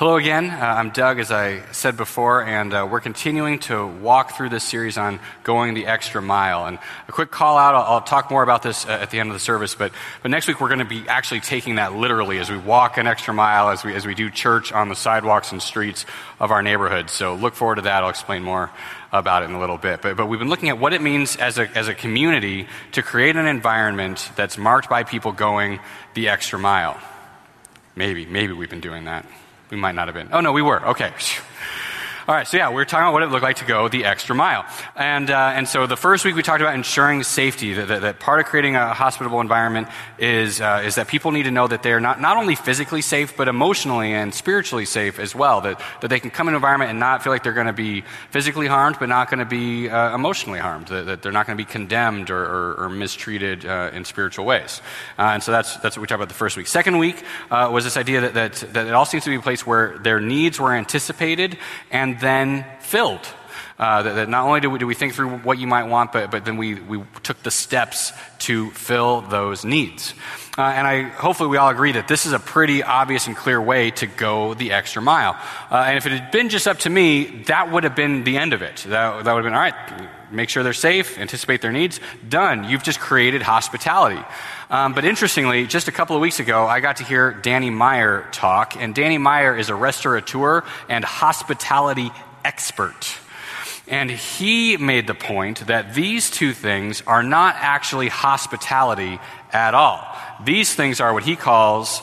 Hello again. Uh, I'm Doug, as I said before, and uh, we're continuing to walk through this series on going the extra mile. And a quick call out I'll, I'll talk more about this uh, at the end of the service, but, but next week we're going to be actually taking that literally as we walk an extra mile, as we, as we do church on the sidewalks and streets of our neighborhoods. So look forward to that. I'll explain more about it in a little bit. But, but we've been looking at what it means as a, as a community to create an environment that's marked by people going the extra mile. Maybe, maybe we've been doing that. We might not have been. Oh, no, we were. Okay. All right, so yeah, we are talking about what it looked like to go the extra mile. And, uh, and so the first week we talked about ensuring safety, that, that, that part of creating a hospitable environment is, uh, is that people need to know that they're not, not only physically safe, but emotionally and spiritually safe as well. That, that they can come in an environment and not feel like they're going to be physically harmed, but not going to be uh, emotionally harmed. That, that, they're not going to be condemned or, or, or mistreated uh, in spiritual ways. Uh, and so that's, that's what we talked about the first week. Second week uh, was this idea that, that, that it all seems to be a place where their needs were anticipated and then filled. Uh, that, that, not only do we, do we, think through what you might want, but, but then we, we took the steps to fill those needs. Uh, and I, hopefully we all agree that this is a pretty obvious and clear way to go the extra mile. Uh, and if it had been just up to me, that would have been the end of it. That, that would have been, all right, make sure they're safe, anticipate their needs, done. You've just created hospitality. Um, but interestingly, just a couple of weeks ago, I got to hear Danny Meyer talk, and Danny Meyer is a restaurateur and hospitality expert. And he made the point that these two things are not actually hospitality at all. These things are what he calls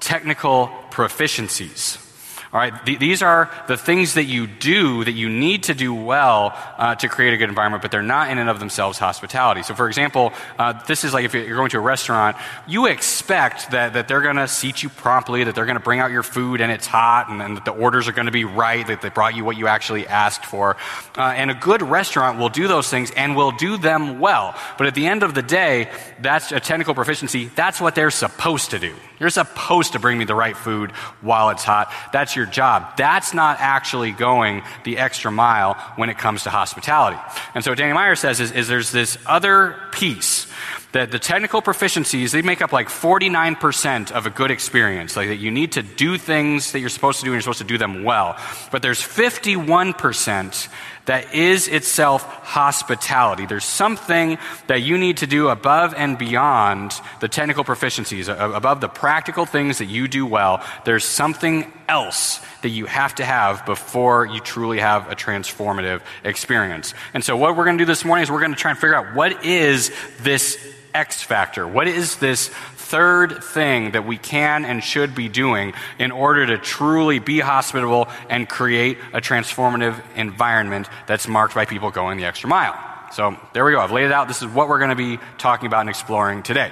technical proficiencies. All right, Th- these are the things that you do that you need to do well uh, to create a good environment, but they're not in and of themselves hospitality. So, for example, uh, this is like if you're going to a restaurant, you expect that, that they're going to seat you promptly, that they're going to bring out your food and it's hot, and, and, that the orders are going to be right, that they brought you what you actually asked for. Uh, and a good restaurant will do those things and will do them well. But at the end of the day, that's a technical proficiency. That's what they're supposed to do. You're supposed to bring me the right food while it's hot. That's your job. That's not actually going the extra mile when it comes to hospitality. And so what Danny Meyer says is, is there's this other piece that the technical proficiencies they make up like 49% of a good experience like that you need to do things that you're supposed to do and you're supposed to do them well but there's 51% that is itself hospitality. There's something that you need to do above and beyond the technical proficiencies, above the practical things that you do well. There's something else that you have to have before you truly have a transformative experience. And so, what we're going to do this morning is we're going to try and figure out what is this X factor? What is this third thing that we can and should be doing in order to truly be hospitable and create a transformative environment that's marked by people going the extra mile. So there we go. I've laid it out. This is what we're going to be talking about and exploring today.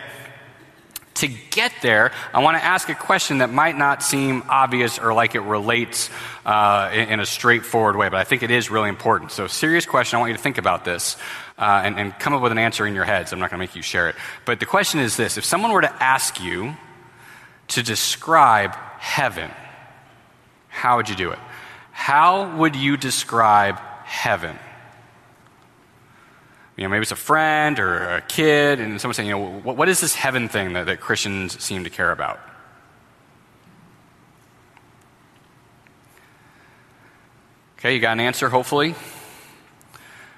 To get there, I want to ask a question that might not seem obvious or like it relates uh, in, in, a straightforward way, but I think it is really important. So, serious question. I want you to think about this uh, and, and come up with an answer in your heads. I'm not going to make you share it. But the question is this if someone were to ask you to describe heaven, how would you do it? How would you describe heaven? You know, maybe it's a friend or a kid, and someone saying, you know, what, what is this heaven thing that, that Christians seem to care about? Okay, you got an answer, hopefully?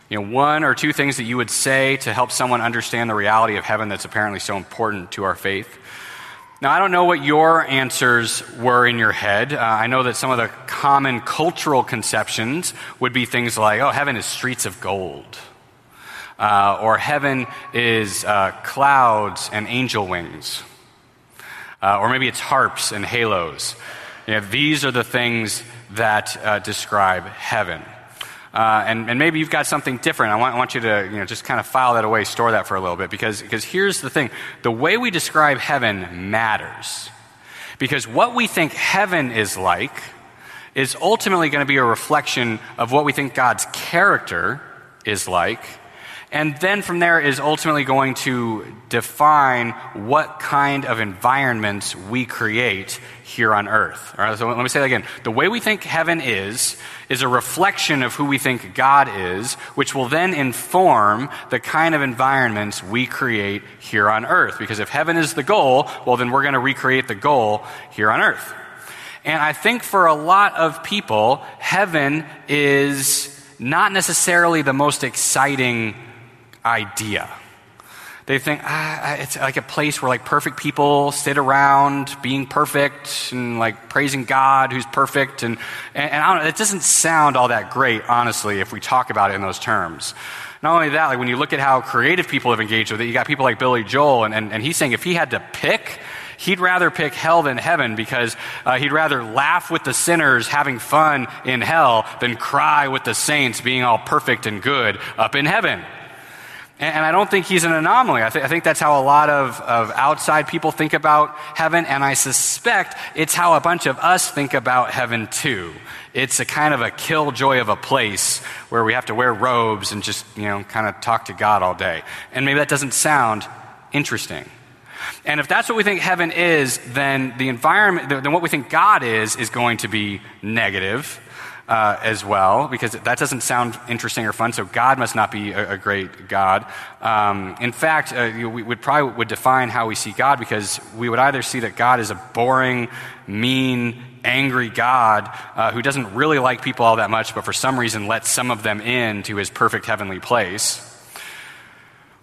You know, one or two things that you would say to help someone understand the reality of heaven that's apparently so important to our faith. Now, I don't know what your answers were in your head. Uh, I know that some of the common cultural conceptions would be things like, oh, heaven is streets of gold. Uh, or heaven is uh, clouds and angel wings. Uh, or maybe it's harps and halos. You know, these are the things that uh, describe heaven. Uh, and, and, maybe you've got something different. I want, I want, you to you know, just kind of file that away, store that for a little bit, because, because here's the thing the way we describe heaven matters. Because what we think heaven is like is ultimately going to be a reflection of what we think God's character is like. And then from there is ultimately going to define what kind of environments we create here on earth. All right, so let me say that again. The way we think heaven is, is a reflection of who we think God is, which will then inform the kind of environments we create here on earth. Because if heaven is the goal, well, then we're going to recreate the goal here on earth. And I think for a lot of people, heaven is not necessarily the most exciting idea. They think ah, it's like a place where like perfect people sit around being perfect and like praising God who's perfect. And, and, and I don't know, it doesn't sound all that great, honestly, if we talk about it in those terms. Not only that, like when you look at how creative people have engaged with it, you got people like Billy Joel, and, and, and he's saying if he had to pick, he'd rather pick hell than heaven because uh, he'd rather laugh with the sinners having fun in hell than cry with the saints being all perfect and good up in heaven. And, I don't think he's an anomaly. I, th- I think that's how a lot of, of outside people think about heaven, and I suspect it's how a bunch of us think about heaven too. It's a kind of a killjoy of a place where we have to wear robes and just, you know, kind of talk to God all day. And maybe that doesn't sound interesting. And if that's what we think heaven is, then the environment, then what we think God is, is going to be negative uh, as well, because that doesn't sound interesting or fun. So God must not be a, a great God. Um, in fact, uh, we would probably would define how we see God because we would either see that God is a boring, mean, angry God uh, who doesn't really like people all that much, but for some reason lets some of them in to his perfect heavenly place.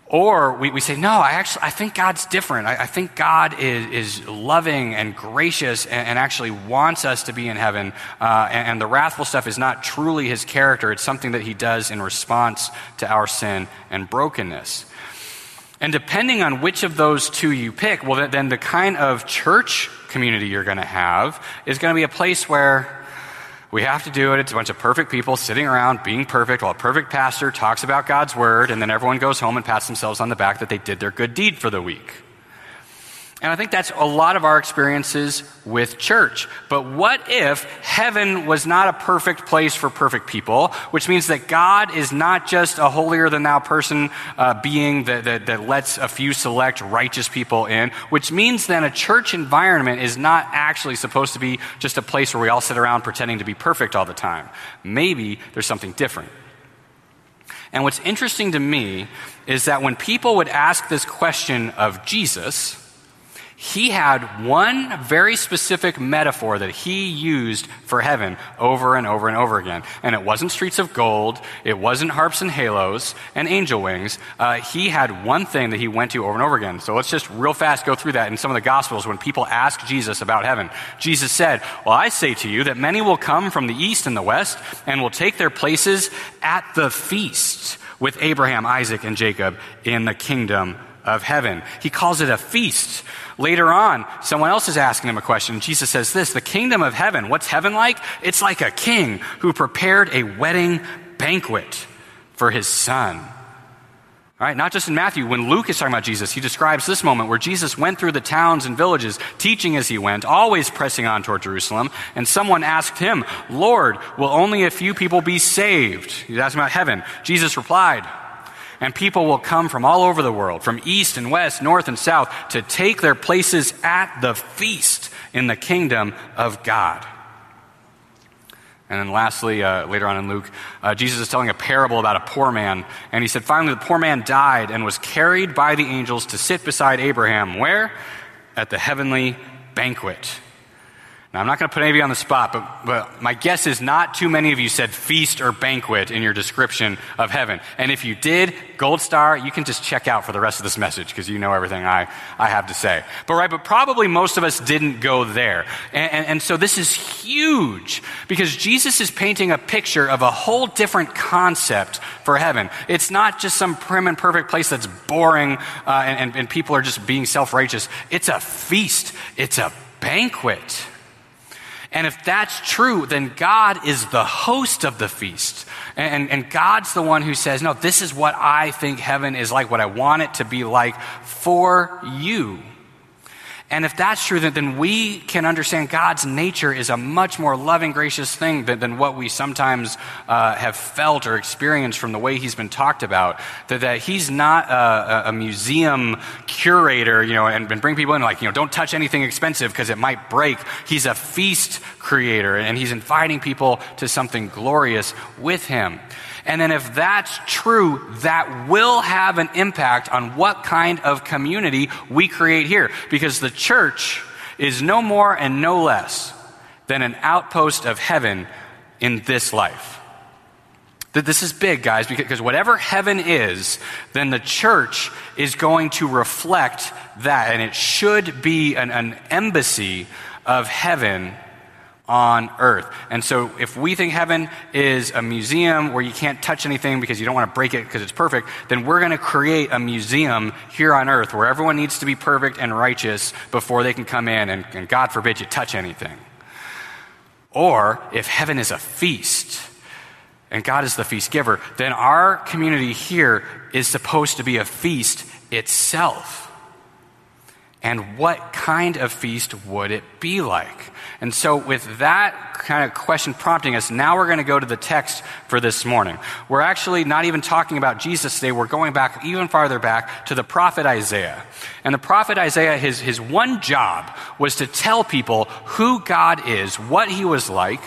Or we, we say, no, I actually I think God's different. I, I think God is, is loving and gracious and, and, actually wants us to be in heaven. Uh, and, and the wrathful stuff is not truly his character, it's something that he does in response to our sin and brokenness. And depending on which of those two you pick, well, then the kind of church community you're going to have is going to be a place where we have to do it. It's a bunch of perfect people sitting around being perfect while a perfect pastor talks about God's word, and then everyone goes home and pats themselves on the back that they did their good deed for the week. And I think that's a lot of our experiences with church. But what if heaven was not a perfect place for perfect people, which means that God is not just a holier than thou person uh, being that, that, that lets a few select righteous people in, which means then a church environment is not actually supposed to be just a place where we all sit around pretending to be perfect all the time. Maybe there's something different. And what's interesting to me is that when people would ask this question of Jesus, he had one very specific metaphor that he used for heaven over and over and over again. And it wasn't streets of gold, it wasn't harps and halos and angel wings. Uh, he had one thing that he went to over and over again. So let's just real fast go through that in some of the Gospels when people ask Jesus about heaven. Jesus said, Well, I say to you that many will come from the east and the west and will take their places at the feast with Abraham, Isaac, and Jacob in the kingdom of heaven. He calls it a feast. Later on, someone else is asking him a question. Jesus says this The kingdom of heaven, what's heaven like? It's like a king who prepared a wedding banquet for his son. All right, not just in Matthew. When Luke is talking about Jesus, he describes this moment where Jesus went through the towns and villages, teaching as he went, always pressing on toward Jerusalem. And someone asked him, Lord, will only a few people be saved? He's asking about heaven. Jesus replied, and people will come from all over the world, from east and west, north and south, to take their places at the feast in the kingdom of God. And then lastly, uh, later on in Luke, uh, Jesus is telling a parable about a poor man. And he said, finally, the poor man died and was carried by the angels to sit beside Abraham. Where? At the heavenly banquet. Now, I'm not going to put any of you on the spot, but, but my guess is not too many of you said feast or banquet in your description of heaven. And if you did, gold star, you can just check out for the rest of this message because you know everything I, I have to say. But right, but probably most of us didn't go there. And, and, and so this is huge because Jesus is painting a picture of a whole different concept for heaven. It's not just some prim and perfect place that's boring uh, and, and, and people are just being self righteous. It's a feast, it's a banquet. And if that's true, then God is the host of the feast. And, and God's the one who says, No, this is what I think heaven is like, what I want it to be like for you. And if that's true, then, we can understand God's nature is a much more loving, gracious thing than, than what we sometimes uh, have felt or experienced from the way He's been talked about. That, that He's not a, a museum curator, you know, and, and bring people in like, you know, don't touch anything expensive because it might break. He's a feast creator, and He's inviting people to something glorious with Him. And then if that's true, that will have an impact on what kind of community we create here. Because the church is no more and no less than an outpost of heaven in this life. That this is big, guys, because whatever heaven is, then the church is going to reflect that, and it should be an, an embassy of heaven on earth. And so if we think heaven is a museum where you can't touch anything because you don't want to break it because it's perfect, then we're going to create a museum here on earth where everyone needs to be perfect and righteous before they can come in and, and God forbid you touch anything. Or if heaven is a feast, and God is the feast giver, then our community here is supposed to be a feast itself. And what kind of feast would it be like? And so, with that kind of question prompting us, now we're going to go to the text for this morning. We're actually not even talking about Jesus today. We're going back even farther back to the prophet Isaiah. And the prophet Isaiah, his, his one job was to tell people who God is, what he was like,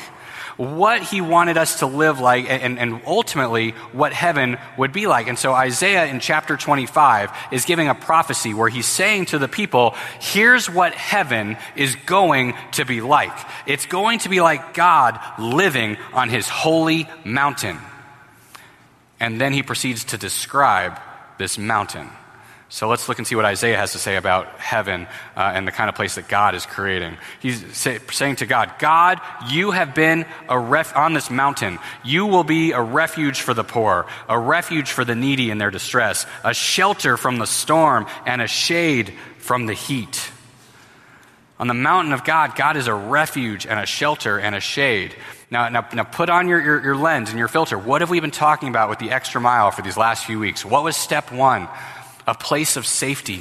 what he wanted us to live like, and, and ultimately what heaven would be like. And so Isaiah in chapter 25 is giving a prophecy where he's saying to the people, here's what heaven is going to be like. It's going to be like God living on his holy mountain. And then he proceeds to describe this mountain. So let's look and see what Isaiah has to say about heaven uh, and the kind of place that God is creating. He's say, saying to God, God, you have been a ref- on this mountain. You will be a refuge for the poor, a refuge for the needy in their distress, a shelter from the storm, and a shade from the heat. On the mountain of God, God is a refuge and a shelter and a shade. Now, now, now put on your, your, your lens and your filter. What have we been talking about with the extra mile for these last few weeks? What was step one? A place of safety.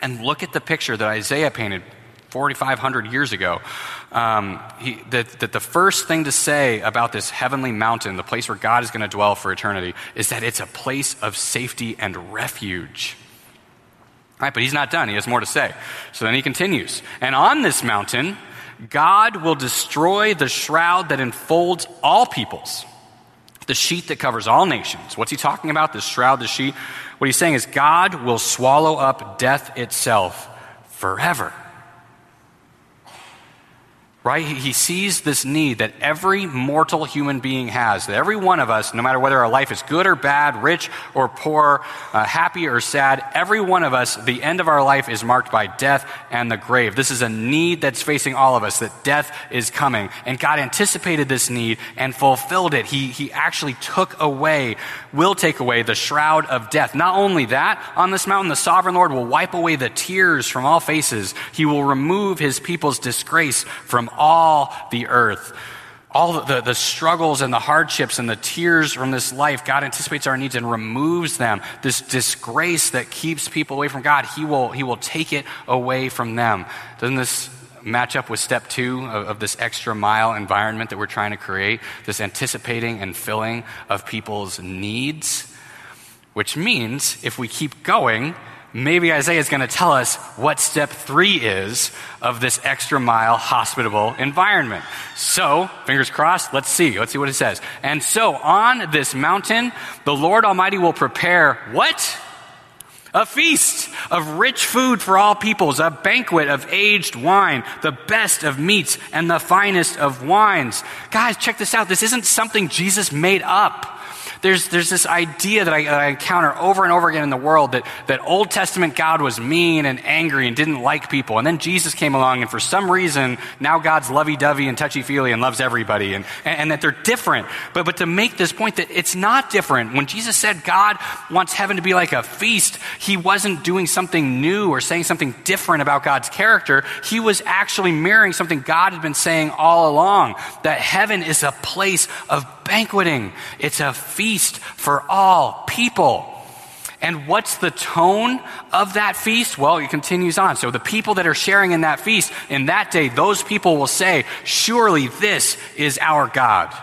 And look at the picture that Isaiah painted 4,500 years ago. Um, he, that, that the first thing to say about this heavenly mountain, the place where God is going to dwell for eternity, is that it's a place of safety and refuge. Right, but he's not done. He has more to say. So then he continues. And on this mountain, God will destroy the shroud that enfolds all peoples, the sheet that covers all nations. What's he talking about? This shroud, the sheet? What he's saying is God will swallow up death itself forever right? He sees this need that every mortal human being has, that every one of us, no matter whether our life is good or bad, rich or poor, uh, happy or sad, every one of us, the end of our life is marked by death and the grave. This is a need that's facing all of us, that death is coming. And God anticipated this need and fulfilled it. He, he actually took away, will take away the shroud of death. Not only that, on this mountain, the sovereign Lord will wipe away the tears from all faces. He will remove his people's disgrace from all the earth. All the, the struggles and the hardships and the tears from this life, God anticipates our needs and removes them. This disgrace that keeps people away from God, He will, he will take it away from them. Doesn't this match up with step two of, of, this extra mile environment that we're trying to create, this anticipating and filling of people's needs. Which means if we keep going, maybe Isaiah is going to tell us what step three is of this extra mile hospitable environment. So, fingers crossed, let's see. Let's see what it says. And so, on this mountain, the Lord Almighty will prepare what? A feast of rich food for all peoples, a banquet of aged wine, the best of meats, and the finest of wines. Guys, check this out. This isn't something Jesus made up there's, there's this idea that I, that I, encounter over and over again in the world that, that Old Testament God was mean and angry and didn't like people. And then Jesus came along, and for some reason, now God's lovey dovey and touchy feely and loves everybody, and, and, and that they're different. But, but to make this point that it's not different, when Jesus said God wants heaven to be like a feast, he wasn't doing something new or saying something different about God's character. He was actually mirroring something God had been saying all along that heaven is a place of banqueting, it's a feast for all people. And what's the tone of that feast? Well, it continues on. So the people that are sharing in that feast, in that day, those people will say, Surely this is our God.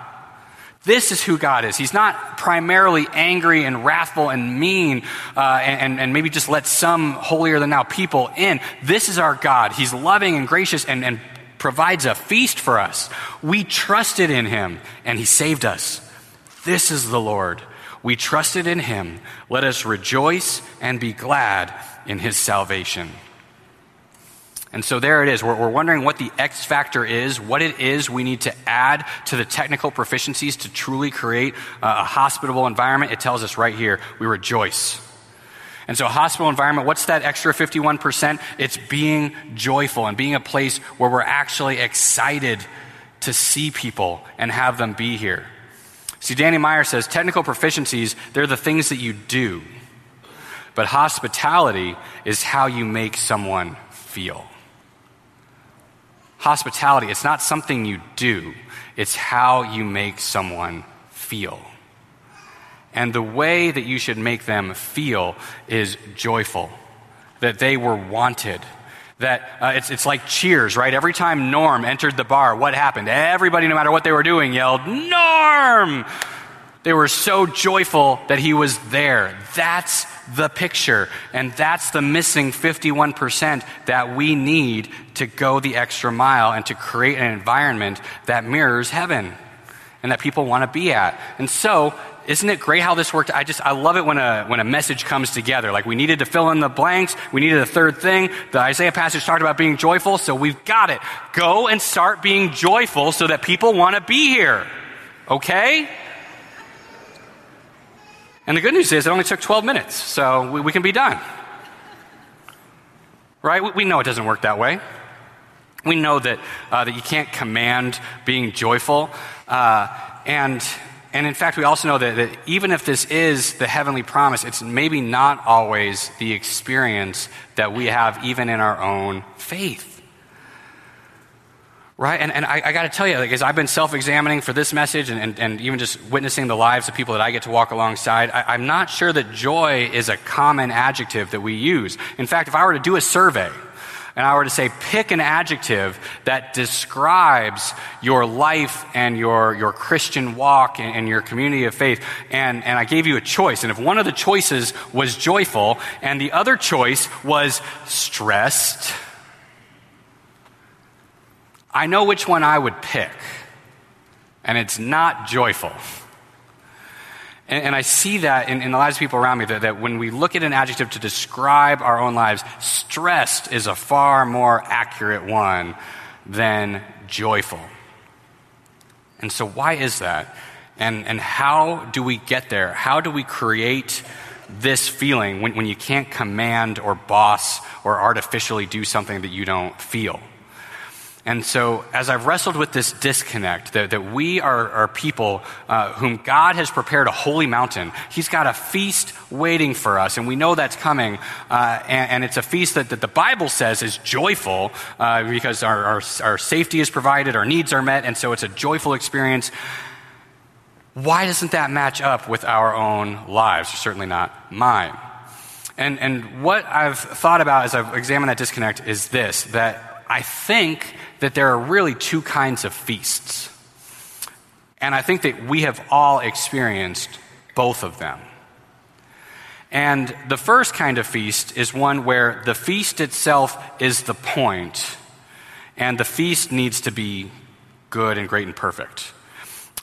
This is who God is. He's not primarily angry and wrathful and mean uh, and, and, maybe just let some holier than thou people in. This is our God. He's loving and gracious and, and provides a feast for us. We trusted in him and he saved us. This is the Lord. We trusted in him. Let us rejoice and be glad in his salvation. And so there it is. We're, we're, wondering what the X factor is, what it is we need to add to the technical proficiencies to truly create a hospitable environment. It tells us right here we rejoice. And so, hospital environment, what's that extra 51%? It's being joyful and being a place where we're actually excited to see people and have them be here. See, Danny Meyer says technical proficiencies, they're the things that you do. But hospitality is how you make someone feel. Hospitality, it's not something you do, it's how you make someone feel. And the way that you should make them feel is joyful, that they were wanted. That uh, it's, it's like cheers, right? Every time Norm entered the bar, what happened? Everybody, no matter what they were doing, yelled, Norm! They were so joyful that he was there. That's the picture. And that's the missing 51% that we need to go the extra mile and to create an environment that mirrors heaven and that people want to be at. And so, isn't it great how this worked? I just, I love it when a, when a message comes together. Like we needed to fill in the blanks. We needed a third thing. The Isaiah passage talked about being joyful, so we've got it. Go and start being joyful so that people want to be here. Okay? And the good news is it only took 12 minutes, so we, we can be done. Right? We, we, know it doesn't work that way. We know that, uh, that you can't command being joyful. Uh, and, and in fact, we also know that, that even if this is the heavenly promise, it's maybe not always the experience that we have even in our own faith. Right? And, and I, I got to tell you, like, as I've been self examining for this message and, and, and, even just witnessing the lives of people that I get to walk alongside, I, I'm not sure that joy is a common adjective that we use. In fact, if I were to do a survey, and I were to say, pick an adjective that describes your life and your, your Christian walk and, and, your community of faith, and, and I gave you a choice. And if one of the choices was joyful and the other choice was stressed, I know which one I would pick, and it's not joyful. And, and I see that in, in, the lives of people around me that, that when we look at an adjective to describe our own lives, stressed is a far more accurate one than joyful. And so, why is that? And, and how do we get there? How do we create this feeling when, when you can't command or boss or artificially do something that you don't feel? And so, as I've wrestled with this disconnect, that, that we are, are people uh, whom God has prepared a holy mountain, He's got a feast waiting for us, and we know that's coming. Uh, and, and, it's a feast that, that, the Bible says is joyful uh, because our, our, our safety is provided, our needs are met, and so it's a joyful experience. Why doesn't that match up with our own lives? Certainly not mine. And, and what I've thought about as I've examined that disconnect is this that I think that there are really two kinds of feasts. And I think that we have all experienced both of them. And the first kind of feast is one where the feast itself is the point, and the feast needs to be good and great and perfect.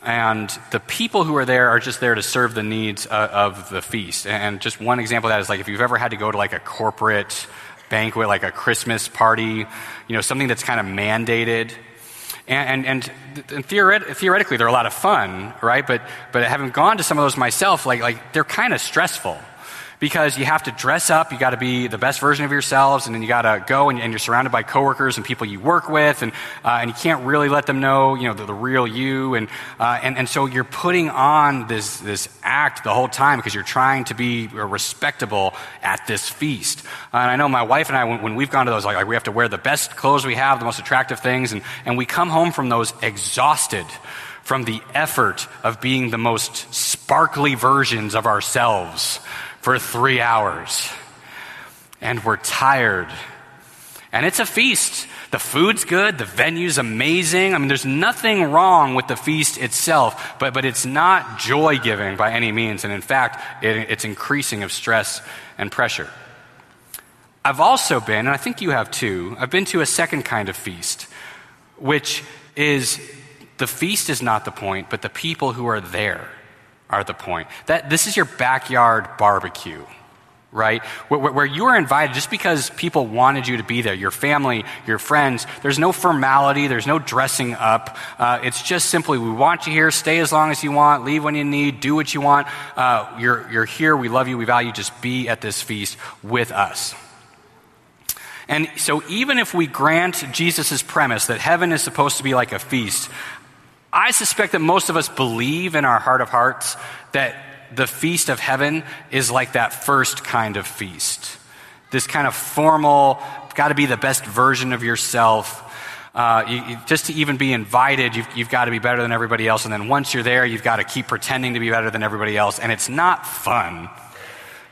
And the people who are there are just there to serve the needs uh, of the feast. And just one example of that is like if you've ever had to go to like a corporate banquet, like a Christmas party, you know, something that's kind of mandated. And, and, and, and theoret- theoretically, they're a lot of fun, right? But, but having gone to some of those myself, like, like they're kind of stressful because you have to dress up, you got to be the best version of yourselves, and then you got to go and, and, you're surrounded by coworkers and people you work with, and, uh, and you can't really let them know, you know, the, the real you, and, uh, and, and so you're putting on this, this act the whole time because you're trying to be respectable at this feast. Uh, and I know my wife and I, when, when we've gone to those, like, like, we have to wear the best clothes we have, the most attractive things, and, and we come home from those exhausted from the effort of being the most sparkly versions of ourselves for three hours. And we're tired. And it's a feast. The food's good, the venue's amazing. I mean, there's nothing wrong with the feast itself, but, but it's not joy giving by any means. And in fact, it, it's increasing of stress and pressure. I've also been, and I think you have too, I've been to a second kind of feast, which is the feast is not the point, but the people who are there are the point. That, this is your backyard barbecue, right? Where, where, you are invited just because people wanted you to be there, your family, your friends. There's no formality, there's no dressing up. Uh, it's just simply, we want you here, stay as long as you want, leave when you need, do what you want. Uh, you're, you're here, we love you, we value you, just be at this feast with us. And so, even if we grant Jesus' premise that heaven is supposed to be like a feast, I suspect that most of us believe in our heart of hearts that the feast of heaven is like that first kind of feast. This kind of formal, got to be the best version of yourself. Uh, you, you, just to even be invited, you've, you've got to be better than everybody else. And then once you're there, you've got to keep pretending to be better than everybody else. And it's not fun.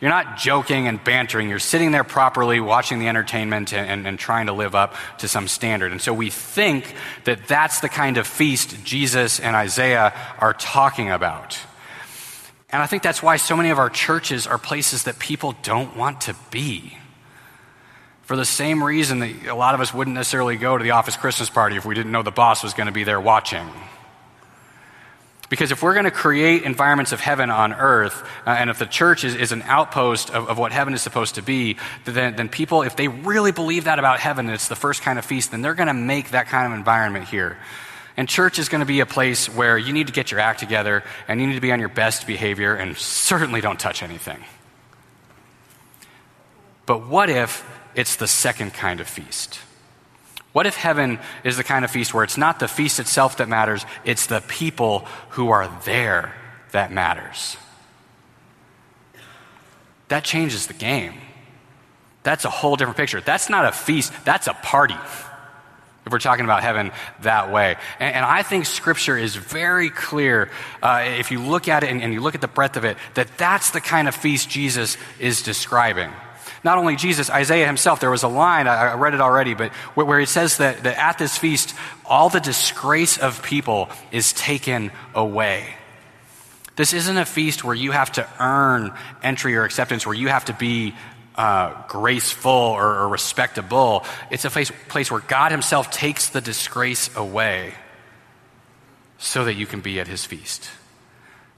You're not joking and bantering. You're sitting there properly, watching the entertainment and, and, and, trying to live up to some standard. And so we think that that's the kind of feast Jesus and Isaiah are talking about. And I think that's why so many of our churches are places that people don't want to be. For the same reason that a lot of us wouldn't necessarily go to the office Christmas party if we didn't know the boss was going to be there watching. Because if we're going to create environments of heaven on earth, uh, and if the church is, is an outpost of, of, what heaven is supposed to be, then, then people, if they really believe that about heaven, and it's the first kind of feast, then they're going to make that kind of environment here. And church is going to be a place where you need to get your act together and you need to be on your best behavior and certainly don't touch anything. But what if it's the second kind of feast? What if heaven is the kind of feast where it's not the feast itself that matters, it's the people who are there that matters? That changes the game. That's a whole different picture. That's not a feast, that's a party if we're talking about heaven that way. And, and I think Scripture is very clear, uh, if you look at it and, and you look at the breadth of it, that that's the kind of feast Jesus is describing. Not only Jesus, Isaiah himself, there was a line, I read it already, but where, it says that, that at this feast, all the disgrace of people is taken away. This isn't a feast where you have to earn entry or acceptance, where you have to be uh, graceful or, or, respectable. It's a place, place where God Himself takes the disgrace away so that you can be at His feast.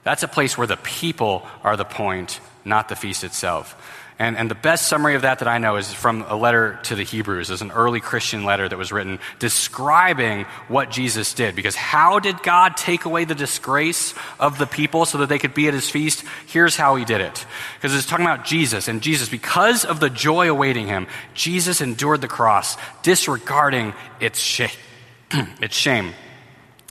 That's a place where the people are the point, not the feast itself. And, and the best summary of that that I know is from a letter to the Hebrews. It's an early Christian letter that was written describing what Jesus did. Because how did God take away the disgrace of the people so that they could be at his feast? Here's how he did it. Because it's talking about Jesus. And Jesus, because of the joy awaiting him, Jesus endured the cross, disregarding its shame. its shame.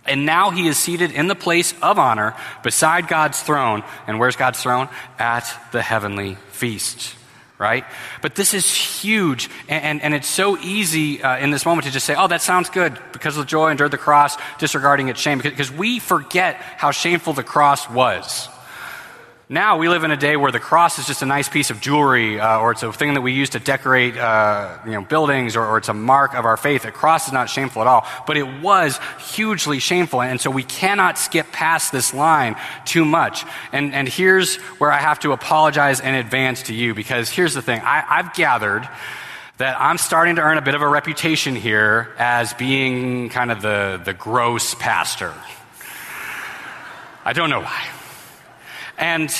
And now he is seated in the place of honor beside God's throne. And where's God's throne? At the heavenly feast. Right? But this is huge, and, and, and it's so easy uh, in this moment to just say, oh, that sounds good because of the joy endured the cross, disregarding its shame, because, because we forget how shameful the cross was. Now we live in a day where the cross is just a nice piece of jewelry, uh, or it's a thing that we use to decorate, uh, you know, buildings, or, or, it's a mark of our faith. The cross is not shameful at all, but it was hugely shameful, and so we cannot skip past this line too much. And and here's where I have to apologize in advance to you, because here's the thing: I, I've gathered that I'm starting to earn a bit of a reputation here as being kind of the the gross pastor. I don't know why. And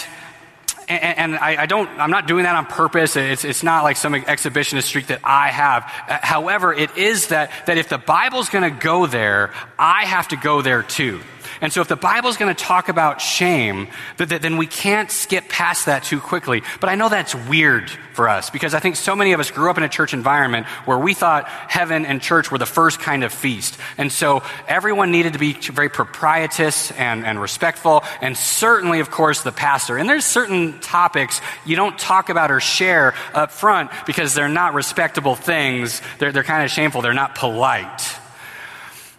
and, I, don't, I'm not doing that on purpose. It's, it's not like some exhibitionist streak that I have. However, it is that, that if the Bible's going to go there, I have to go there too. And so if the Bible is going to talk about shame, then we can't skip past that too quickly. But I know that's weird for us because I think so many of us grew up in a church environment where we thought heaven and church were the first kind of feast. And so everyone needed to be very proprietous and, and respectful. And certainly, of course, the pastor. And there's certain topics you don't talk about or share up front because they're not respectable things. They're, they're kind of shameful. They're not polite.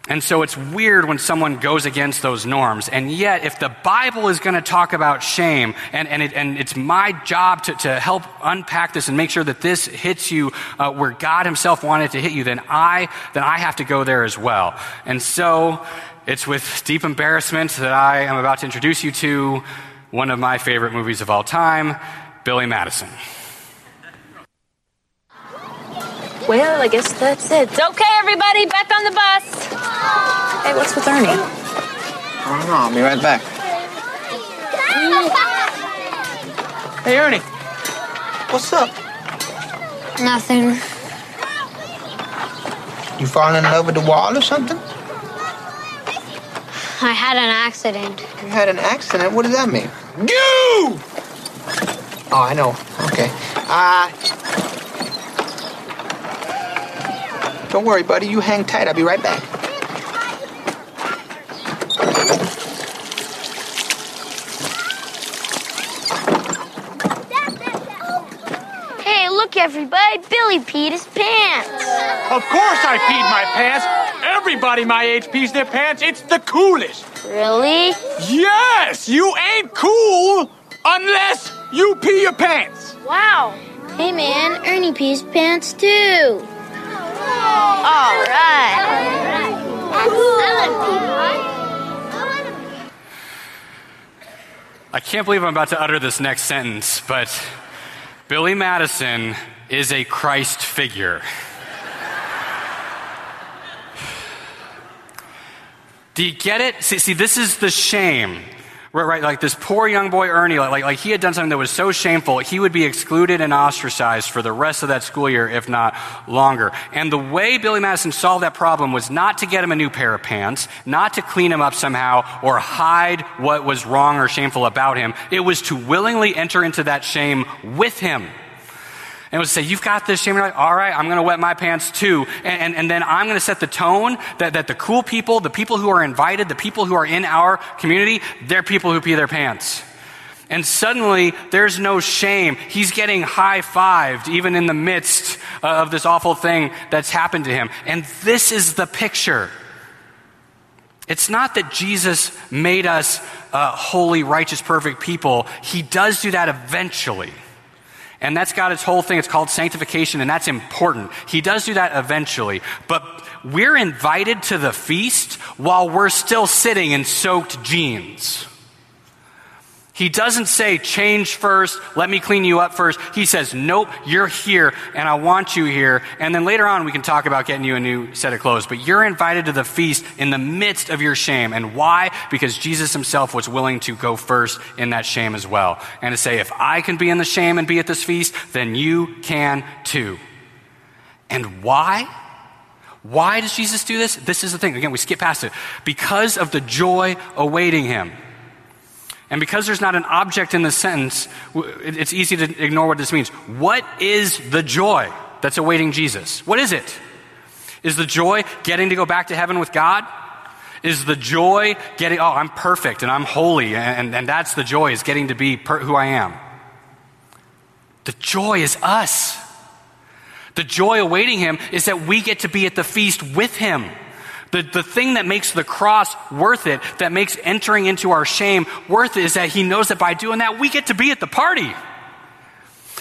And so it's weird when someone goes against those norms. And yet, if the Bible is going to talk about shame, and, and, it, and it's my job to, to help unpack this and make sure that this hits you uh, where God Himself wanted to hit you, then I, then I have to go there as well. And so it's with deep embarrassment that I am about to introduce you to one of my favorite movies of all time, Billy Madison. Well, I guess that's it. It's okay, everybody. Back on the bus. Hey, what's with Ernie? I don't know. I'll be right back. Hey, Ernie. What's up? Nothing. You falling in love with the wall or something? I had an accident. You had an accident? What does that mean? You! Oh, I know. Okay. Uh. Don't worry, buddy. You hang tight. I'll be right back. Hey, look, everybody. Billy peed his pants. Of course I peed my pants. Everybody my age pees their pants. It's the coolest. Really? Yes, you ain't cool unless you pee your pants. Wow. Hey, man. Ernie pees pants, too. All right. I can't believe I'm about to utter this next sentence, but Billy Madison is a Christ figure. Do you get it? See, see, this is the shame. Right, right, like this poor young boy Ernie, like, like he had done something that was so shameful, he would be excluded and ostracized for the rest of that school year, if not longer. And the way Billy Madison solved that problem was not to get him a new pair of pants, not to clean him up somehow, or hide what was wrong or shameful about him. It was to willingly enter into that shame with him. And would say, You've got this shame. You're like, All right, I'm going to wet my pants too. And, and, and then I'm going to set the tone that, that the cool people, the people who are invited, the people who are in our community, they're people who pee their pants. And suddenly, there's no shame. He's getting high fived, even in the midst of this awful thing that's happened to him. And this is the picture. It's not that Jesus made us uh, holy, righteous, perfect people. He does do that eventually. And that's got its whole thing. It's called sanctification, and that's important. He does do that eventually. But we're invited to the feast while we're still sitting in soaked jeans. He doesn't say, change first, let me clean you up first. He says, nope, you're here, and I want you here. And then later on, we can talk about getting you a new set of clothes. But you're invited to the feast in the midst of your shame. And why? Because Jesus himself was willing to go first in that shame as well. And to say, if I can be in the shame and be at this feast, then you can too. And why? Why does Jesus do this? This is the thing. Again, we skip past it. Because of the joy awaiting him. And because there's not an object in the sentence, it's easy to ignore what this means. What is the joy that's awaiting Jesus? What is it? Is the joy getting to go back to heaven with God? Is the joy getting, oh, I'm perfect and I'm holy, and, and that's the joy, is getting to be per, who I am? The joy is us. The joy awaiting him is that we get to be at the feast with him. The, the thing that makes the cross worth it, that makes entering into our shame worth it, is that he knows that by doing that, we get to be at the party.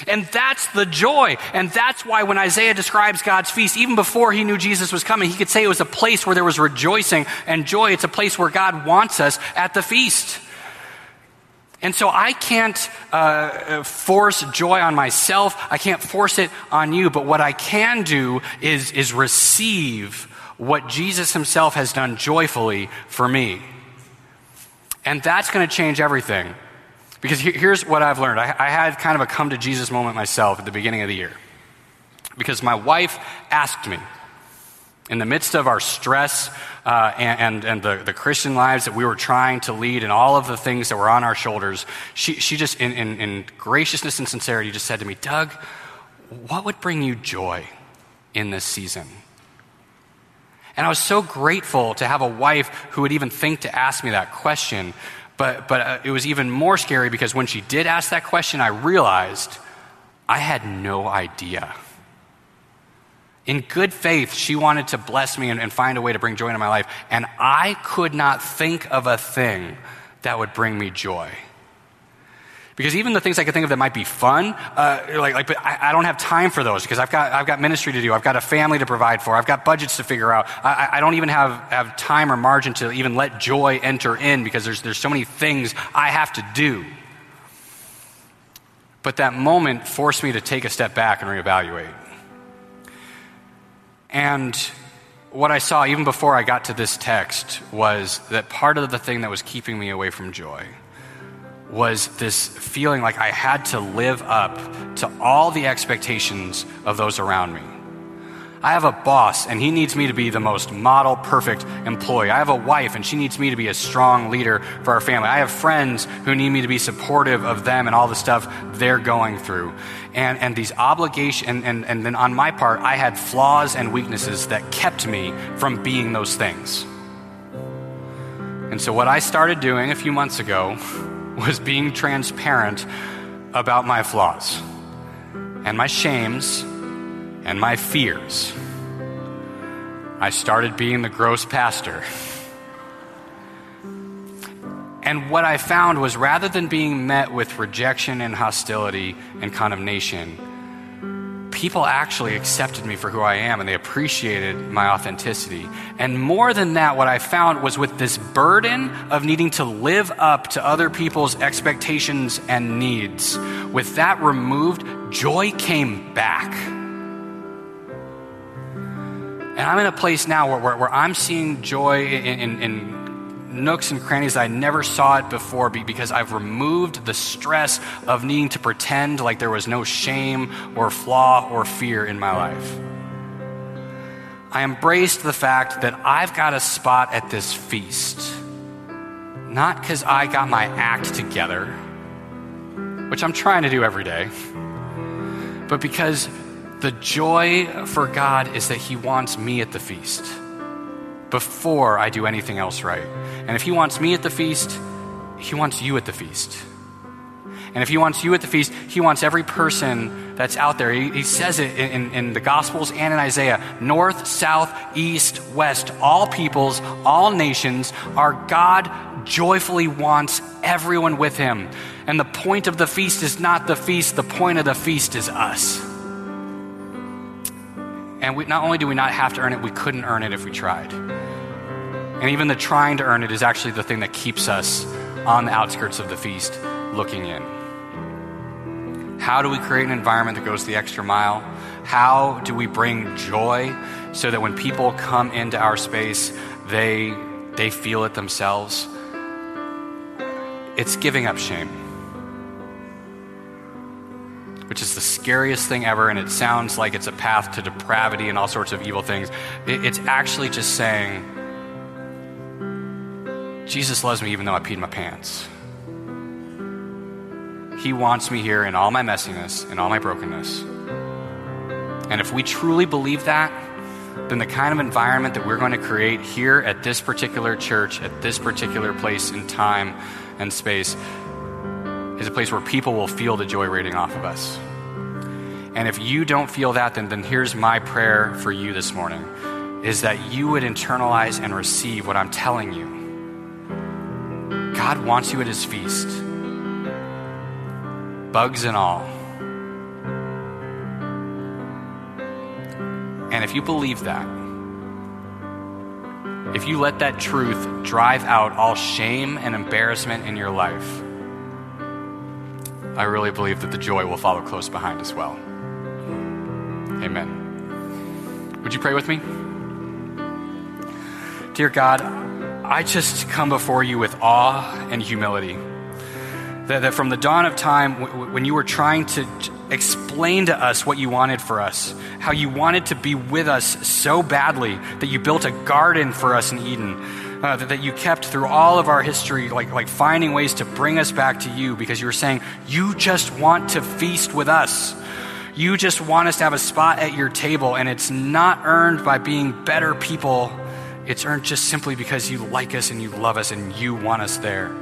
And that's the joy. And that's why when Isaiah describes God's feast, even before he knew Jesus was coming, he could say it was a place where there was rejoicing and joy. It's a place where God wants us at the feast. And so I can't uh, force joy on myself. I can't force it on you. But what I can do is, is receive what Jesus himself has done joyfully for me. And that's going to change everything. Because here's what I've learned I, I had kind of a come to Jesus moment myself at the beginning of the year. Because my wife asked me, in the midst of our stress uh, and, and, and, the, the Christian lives that we were trying to lead and all of the things that were on our shoulders, she, she just, in, in, in graciousness and sincerity, just said to me, Doug, what would bring you joy in this season? And I was so grateful to have a wife who would even think to ask me that question. But, but uh, it was even more scary because when she did ask that question, I realized I had no idea. In good faith, she wanted to bless me and, and find a way to bring joy into my life. And I could not think of a thing that would bring me joy. Because even the things I could think of that might be fun, uh, like, like, but I, I, don't have time for those because I've got, I've got ministry to do. I've got a family to provide for. I've got budgets to figure out. I, I don't even have, have time or margin to even let joy enter in because there's, there's so many things I have to do. But that moment forced me to take a step back and reevaluate. And what I saw even before I got to this text was that part of the thing that was keeping me away from joy was this feeling like I had to live up to all the expectations of those around me. I have a boss, and he needs me to be the most model perfect employee. I have a wife, and she needs me to be a strong leader for our family. I have friends who need me to be supportive of them and all the stuff they're going through. And, and these obligations, and, and, and then on my part, I had flaws and weaknesses that kept me from being those things. And so, what I started doing a few months ago was being transparent about my flaws and my shames and my fears. I started being the gross pastor. And what I found was rather than being met with rejection and hostility and condemnation, people actually accepted me for who I am and they appreciated my authenticity. And more than that, what I found was with this burden of needing to live up to other people's expectations and needs, with that removed, joy came back. And I'm in a place now where, where, where I'm seeing joy in, in, in, nooks and crannies I never saw it before because I've removed the stress of needing to pretend like there was no shame or flaw or fear in my life. I embraced the fact that I've got a spot at this feast, not because I got my act together, which I'm trying to do every day, but because the joy for God is that He wants me at the feast before I do anything else right. And if He wants me at the feast, He wants you at the feast. And if He wants you at the feast, He wants every person that's out there. He, he says it in, in, in the Gospels and in Isaiah north, south, east, west, all peoples, all nations. Our God joyfully wants everyone with Him. And the point of the feast is not the feast, the point of the feast is us. And we, not only do we not have to earn it, we couldn't earn it if we tried. And even the trying to earn it is actually the thing that keeps us on the outskirts of the feast looking in. How do we create an environment that goes the extra mile? How do we bring joy so that when people come into our space, they, they feel it themselves? It's giving up shame which is the scariest thing ever, and it sounds like it's a path to depravity and all sorts of evil things. It's actually just saying, Jesus loves me even though I peed my pants. He wants me here in all my messiness and all my brokenness. And if we truly believe that, then the kind of environment that we're going to create here at this particular church, at this particular place in time and space, is a place where people will feel the joy rating off of us. And if you don't feel that, then, then here's my prayer for you this morning is that you would internalize and receive what I'm telling you. God wants you at his feast, bugs and all. And if you believe that, if you let that truth drive out all shame and embarrassment in your life, I really believe that the joy will follow close behind as well. Amen. Would you pray with me? Dear God, I just come before you with awe and humility. That, that from the dawn of time, w- when you were trying to explain to us what you wanted for us, how you wanted to be with us so badly that you built a garden for us in Eden, uh, that, that you kept through all of our history, like, like finding ways to bring us back to you because you were saying, You just want to feast with us. You just want us to have a spot at your table, and it's not earned by being better people. It's earned just simply because you like us and you love us and you want us there.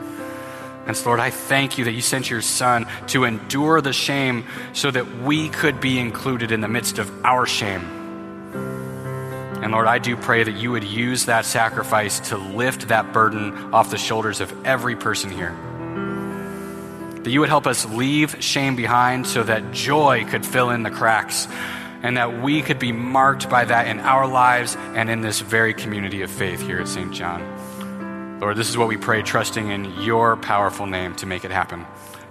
And so, Lord, I thank you that you sent your Son to endure the shame so that we could be included in the midst of our shame. And Lord, I do pray that you would use that sacrifice to lift that burden off the shoulders of every person here. That you would help us leave shame behind so that joy could fill in the cracks and that we could be marked by that in our lives and in this very community of faith here at St. John. Lord, this is what we pray, trusting in your powerful name to make it happen.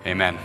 Amen.